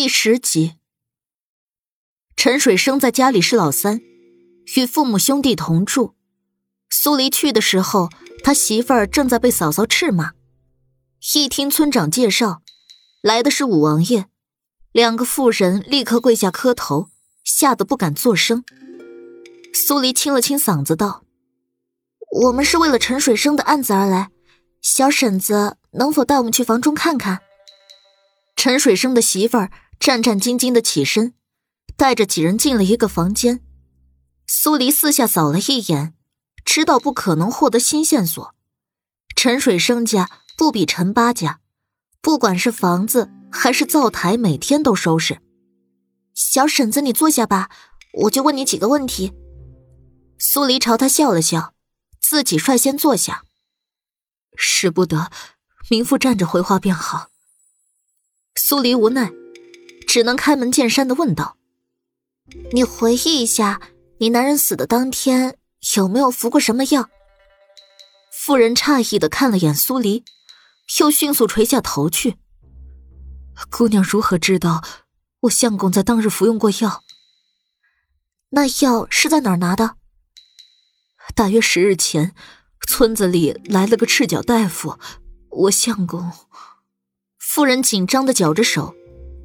第十集，陈水生在家里是老三，与父母兄弟同住。苏黎去的时候，他媳妇儿正在被嫂嫂斥骂。一听村长介绍，来的是五王爷，两个妇人立刻跪下磕头，吓得不敢作声。苏黎清了清嗓子道：“我们是为了陈水生的案子而来，小婶子能否带我们去房中看看？”陈水生的媳妇儿战战兢兢的起身，带着几人进了一个房间。苏黎四下扫了一眼，知道不可能获得新线索。陈水生家不比陈八家，不管是房子还是灶台，每天都收拾。小婶子，你坐下吧，我就问你几个问题。苏黎朝他笑了笑，自己率先坐下。使不得，民妇站着回话便好。苏黎无奈，只能开门见山的问道：“你回忆一下，你男人死的当天有没有服过什么药？”妇人诧异的看了眼苏黎，又迅速垂下头去。姑娘如何知道我相公在当日服用过药？那药是在哪儿拿的？大约十日前，村子里来了个赤脚大夫，我相公。妇人紧张的绞着手，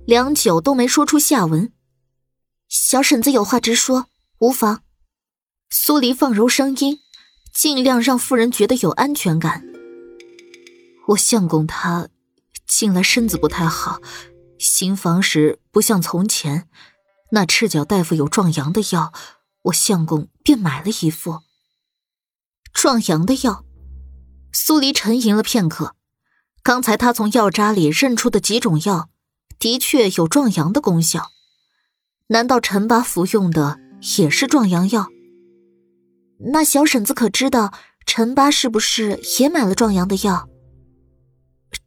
良久都没说出下文。小婶子有话直说，无妨。苏黎放柔声音，尽量让妇人觉得有安全感。我相公他近来身子不太好，行房时不像从前。那赤脚大夫有壮阳的药，我相公便买了一副。壮阳的药，苏黎沉吟了片刻。刚才他从药渣里认出的几种药，的确有壮阳的功效。难道陈八服用的也是壮阳药？那小婶子可知道陈八是不是也买了壮阳的药？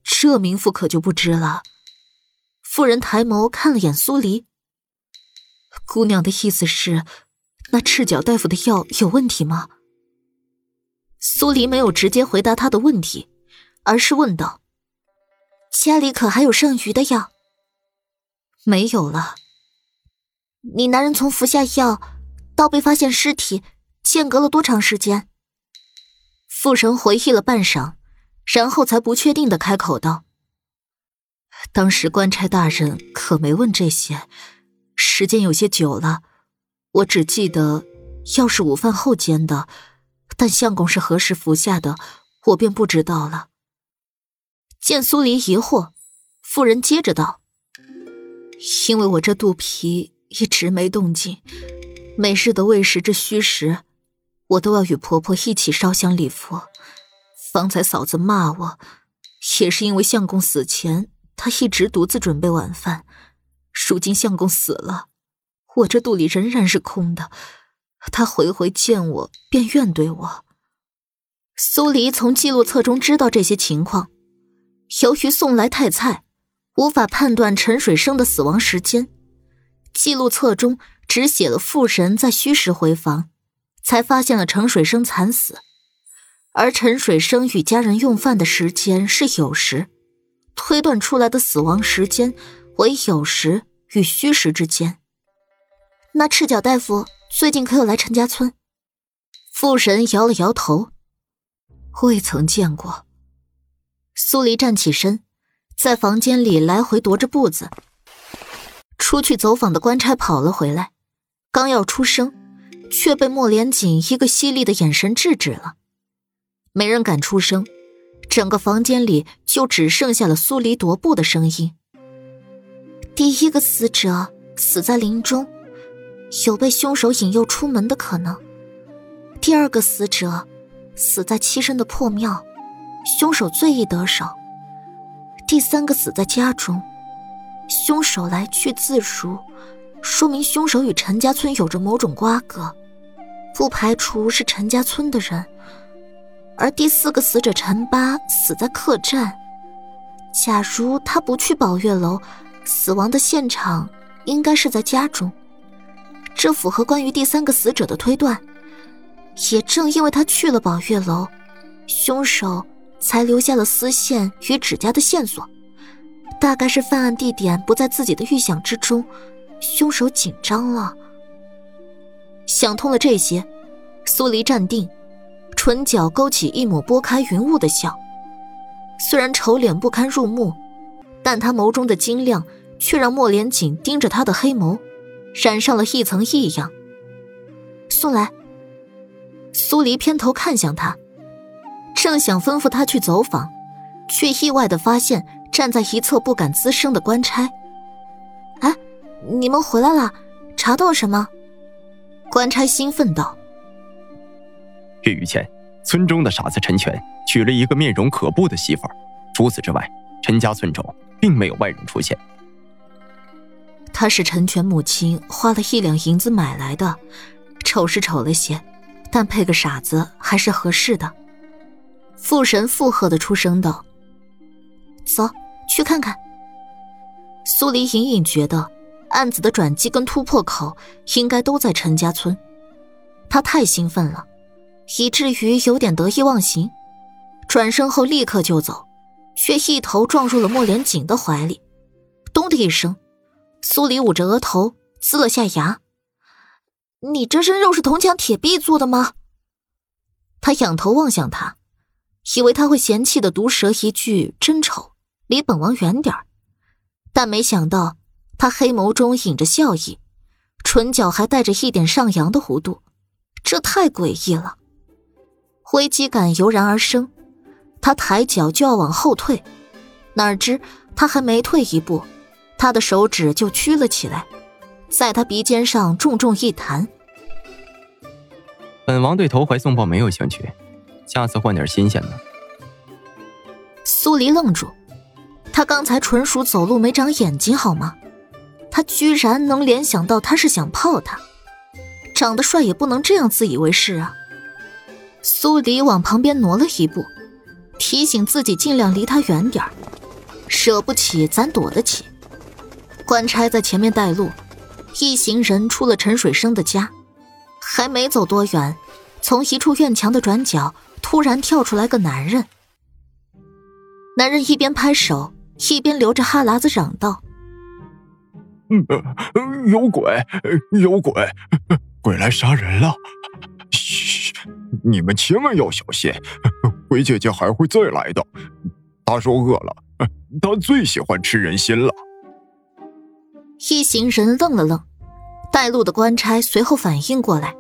这名妇可就不知了。妇人抬眸看了眼苏黎，姑娘的意思是，那赤脚大夫的药有问题吗？苏黎没有直接回答他的问题，而是问道。家里可还有剩余的药？没有了。你男人从服下药到被发现尸体，间隔了多长时间？傅神回忆了半晌，然后才不确定的开口道：“当时官差大人可没问这些，时间有些久了，我只记得药是午饭后煎的，但相公是何时服下的，我便不知道了。”见苏黎疑惑，妇人接着道：“因为我这肚皮一直没动静，每日的喂食之虚实，我都要与婆婆一起烧香礼佛。方才嫂子骂我，也是因为相公死前，她一直独自准备晚饭。如今相公死了，我这肚里仍然是空的，她回回见我便怨怼我。”苏黎从记录册中知道这些情况。由于送来太菜，无法判断陈水生的死亡时间。记录册中只写了妇人在戌时回房，才发现了陈水生惨死。而陈水生与家人用饭的时间是酉时，推断出来的死亡时间为酉时与戌时之间。那赤脚大夫最近可有来陈家村？妇神摇了摇头，未曾见过。苏黎站起身，在房间里来回踱着步子。出去走访的官差跑了回来，刚要出声，却被莫连锦一个犀利的眼神制止了。没人敢出声，整个房间里就只剩下了苏黎踱步的声音。第一个死者死在林中，有被凶手引诱出门的可能。第二个死者死在栖身的破庙。凶手最易得手。第三个死在家中，凶手来去自如，说明凶手与陈家村有着某种瓜葛，不排除是陈家村的人。而第四个死者陈八死在客栈，假如他不去宝月楼，死亡的现场应该是在家中，这符合关于第三个死者的推断。也正因为他去了宝月楼，凶手。才留下了丝线与指甲的线索，大概是犯案地点不在自己的预想之中，凶手紧张了。想通了这些，苏黎站定，唇角勾起一抹拨开云雾的笑。虽然丑脸不堪入目，但他眸中的晶亮却让莫连锦盯着他的黑眸，染上了一层异样。送来。苏黎偏头看向他，正想吩咐他去走访，却意外的发现站在一侧不敢吱声的官差。哎，你们回来了，查到什么？官差兴奋道：“月余前，村中的傻子陈全娶了一个面容可怖的媳妇儿。除此之外，陈家村中并没有外人出现。他是陈全母亲花了一两银子买来的，丑是丑了些，但配个傻子还是合适的。”父神附和的出声道：“走去看看。”苏黎隐隐觉得。案子的转机跟突破口应该都在陈家村，他太兴奋了，以至于有点得意忘形，转身后立刻就走，却一头撞入了莫连锦的怀里。咚的一声，苏黎捂着额头呲了下牙：“你这身肉是铜墙铁壁做的吗？”他仰头望向他，以为他会嫌弃的毒舌一句“真丑”，离本王远点儿但没想到。他黑眸中隐着笑意，唇角还带着一点上扬的弧度，这太诡异了。危机感油然而生，他抬脚就要往后退，哪知他还没退一步，他的手指就屈了起来，在他鼻尖上重重一弹。本王对投怀送抱没有兴趣，下次换点新鲜的。苏黎愣住，他刚才纯属走路没长眼睛，好吗？他居然能联想到他是想泡他，长得帅也不能这样自以为是啊！苏黎往旁边挪了一步，提醒自己尽量离他远点儿，惹不起咱躲得起。官差在前面带路，一行人出了陈水生的家，还没走多远，从一处院墙的转角突然跳出来个男人。男人一边拍手，一边流着哈喇子嚷道。嗯，有鬼，有鬼，鬼来杀人了！嘘，你们千万要小心，鬼姐姐还会再来的。她说饿了，她最喜欢吃人心了。一行人愣了愣，带路的官差随后反应过来，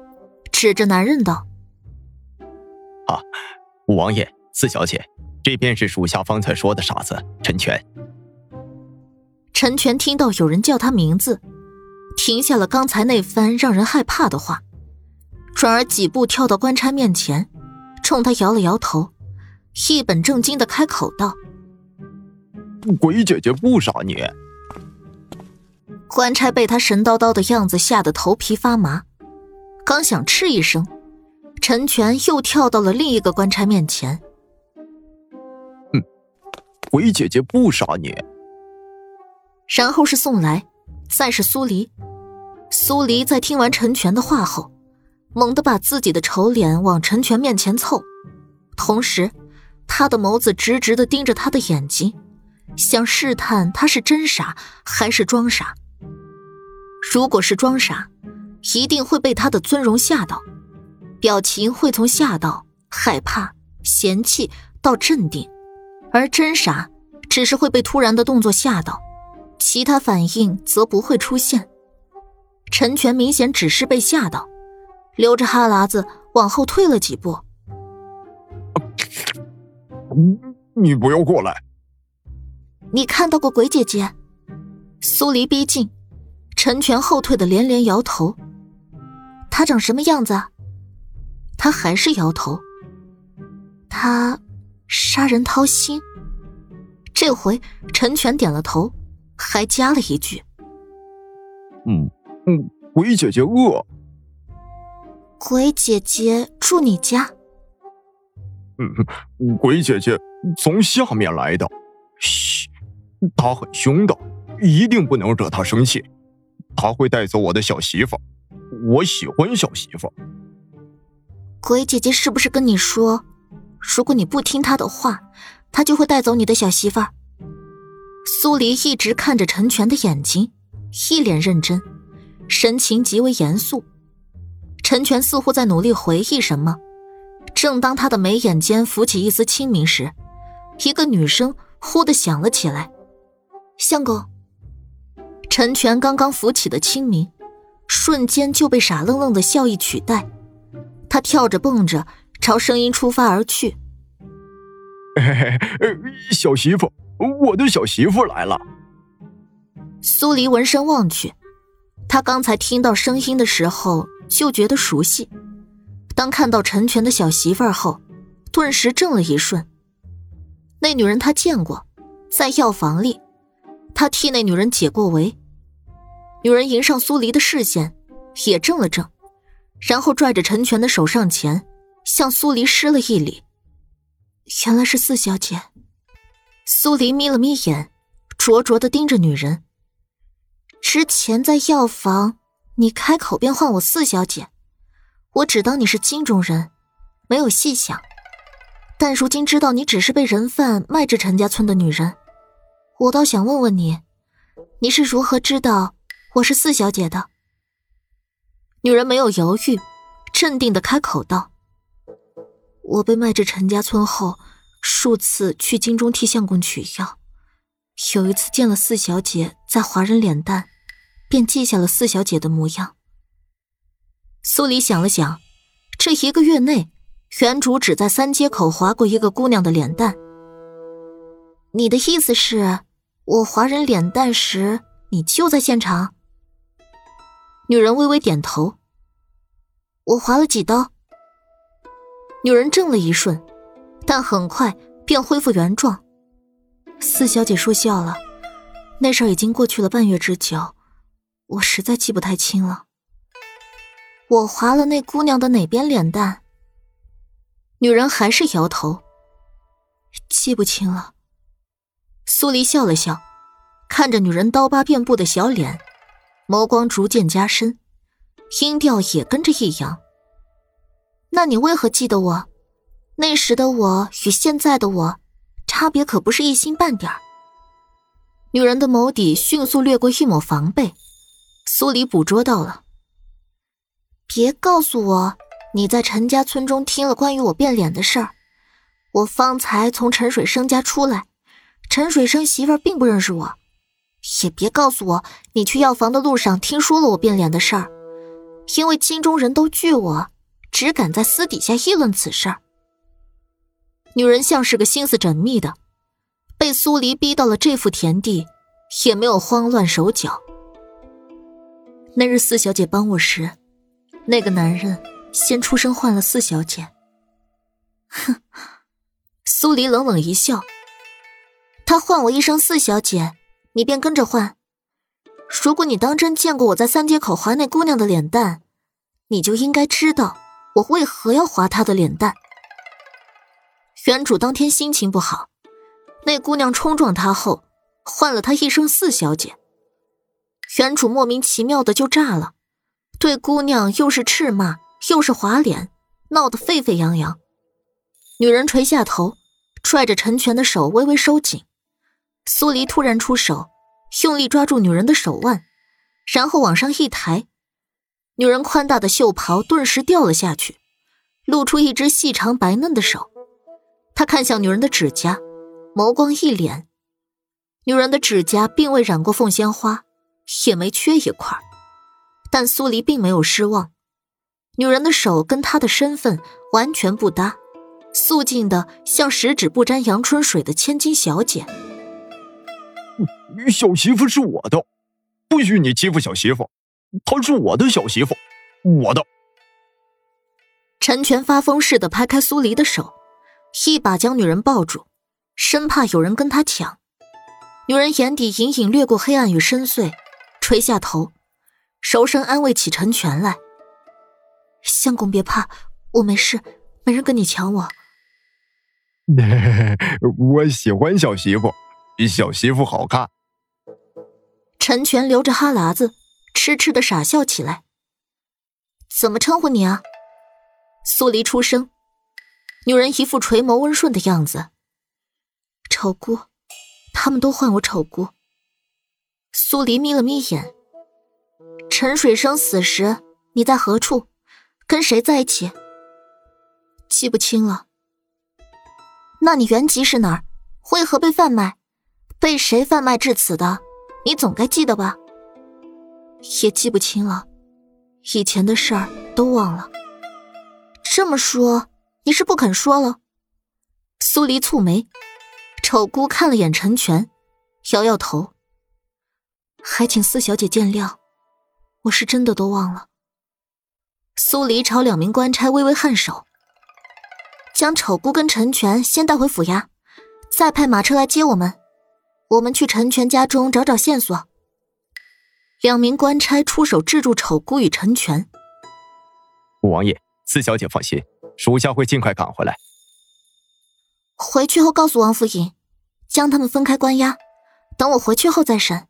指着男人道：“啊，五王爷，四小姐，这便是属下方才说的傻子陈全。”陈全听到有人叫他名字，停下了刚才那番让人害怕的话，转而几步跳到官差面前，冲他摇了摇头，一本正经的开口道：“鬼姐姐不傻你。”官差被他神叨叨的样子吓得头皮发麻，刚想斥一声，陈全又跳到了另一个官差面前：“嗯，鬼姐姐不杀你。”然后是宋来，再是苏黎。苏黎在听完陈全的话后，猛地把自己的丑脸往陈全面前凑，同时，他的眸子直直的盯着他的眼睛，想试探他是真傻还是装傻。如果是装傻，一定会被他的尊容吓到，表情会从吓到、害怕、嫌弃到镇定；而真傻，只是会被突然的动作吓到。其他反应则不会出现。陈全明显只是被吓到，流着哈喇子往后退了几步。你不要过来！你看到过鬼姐姐？苏黎逼近，陈全后退的连连摇头。她长什么样子？他还是摇头。他杀人掏心。这回陈全点了头。还加了一句：“嗯嗯，鬼姐姐饿。”鬼姐姐住你家？嗯，鬼姐姐从下面来的。嘘，她很凶的，一定不能惹她生气。她会带走我的小媳妇，我喜欢小媳妇。鬼姐姐是不是跟你说，如果你不听她的话，她就会带走你的小媳妇儿？苏黎一直看着陈全的眼睛，一脸认真，神情极为严肃。陈全似乎在努力回忆什么。正当他的眉眼间浮起一丝清明时，一个女声忽的响了起来：“相公。”陈全刚刚浮起的清明，瞬间就被傻愣愣的笑意取代。他跳着蹦着朝声音出发而去。小媳妇，我的小媳妇来了。苏黎闻声望去，他刚才听到声音的时候就觉得熟悉。当看到陈全的小媳妇儿后，顿时怔了一瞬。那女人他见过，在药房里，他替那女人解过围。女人迎上苏黎的视线，也怔了怔，然后拽着陈全的手上前，向苏黎施了一礼。原来是四小姐。苏黎眯了眯眼，灼灼的盯着女人。之前在药房，你开口便唤我四小姐。我只当你是京中人，没有细想。但如今知道你只是被人贩卖至陈家村的女人，我倒想问问你，你是如何知道我是四小姐的？女人没有犹豫，镇定的开口道：“我被卖至陈家村后，数次去京中替相公取药，有一次见了四小姐在华人脸蛋，便记下了四小姐的模样。”苏黎想了想，这一个月内，原主只在三街口划过一个姑娘的脸蛋。你的意思是，我划人脸蛋时，你就在现场？女人微微点头。我划了几刀？女人怔了一瞬，但很快便恢复原状。四小姐说笑了，那事儿已经过去了半月之久，我实在记不太清了。我划了那姑娘的哪边脸蛋？女人还是摇头，记不清了。苏黎笑了笑，看着女人刀疤遍布的小脸，眸光逐渐加深，音调也跟着一扬。那你为何记得我？那时的我与现在的我，差别可不是一星半点儿。女人的眸底迅速掠过一抹防备，苏黎捕捉到了。别告诉我你在陈家村中听了关于我变脸的事儿。我方才从陈水生家出来，陈水生媳妇儿并不认识我。也别告诉我你去药房的路上听说了我变脸的事儿，因为京中人都惧我，只敢在私底下议论此事儿。女人像是个心思缜密的，被苏黎逼到了这副田地，也没有慌乱手脚。那日四小姐帮我时。那个男人先出声唤了四小姐。哼，苏黎冷冷一笑。他唤我一声四小姐，你便跟着换。如果你当真见过我在三街口划那姑娘的脸蛋，你就应该知道我为何要划她的脸蛋。原主当天心情不好，那姑娘冲撞他后，唤了他一声四小姐。原主莫名其妙的就炸了。对姑娘又是斥骂又是划脸，闹得沸沸扬扬。女人垂下头，拽着陈全的手微微收紧。苏黎突然出手，用力抓住女人的手腕，然后往上一抬，女人宽大的袖袍顿时掉了下去，露出一只细长白嫩的手。他看向女人的指甲，眸光一敛。女人的指甲并未染过凤仙花，也没缺一块。但苏黎并没有失望，女人的手跟她的身份完全不搭，素净的像十指不沾阳春水的千金小姐。小媳妇是我的，不许你欺负小媳妇，她是我的小媳妇，我的。陈全发疯似的拍开苏黎的手，一把将女人抱住，生怕有人跟他抢。女人眼底隐隐掠过黑暗与深邃，垂下头。柔声安慰起陈全来：“相公别怕，我没事，没人跟你抢我。我喜欢小媳妇，比小媳妇好看。”陈全流着哈喇子，痴痴的傻笑起来。怎么称呼你啊？苏黎出声。女人一副垂眸温顺的样子。丑姑，他们都唤我丑姑。苏黎眯了眯眼。陈水生死时，你在何处？跟谁在一起？记不清了。那你原籍是哪儿？为何被贩卖？被谁贩卖至此的？你总该记得吧？也记不清了，以前的事儿都忘了。这么说，你是不肯说了？苏黎蹙眉，丑姑看了眼陈全，摇摇头。还请四小姐见谅，我是真的都忘了。苏黎朝两名官差微微颔首，将丑姑跟陈全先带回府衙，再派马车来接我们。我们去陈全家中找找线索。两名官差出手制住丑姑与陈全。五王爷，四小姐放心，属下会尽快赶回来。回去后告诉王府尹，将他们分开关押，等我回去后再审。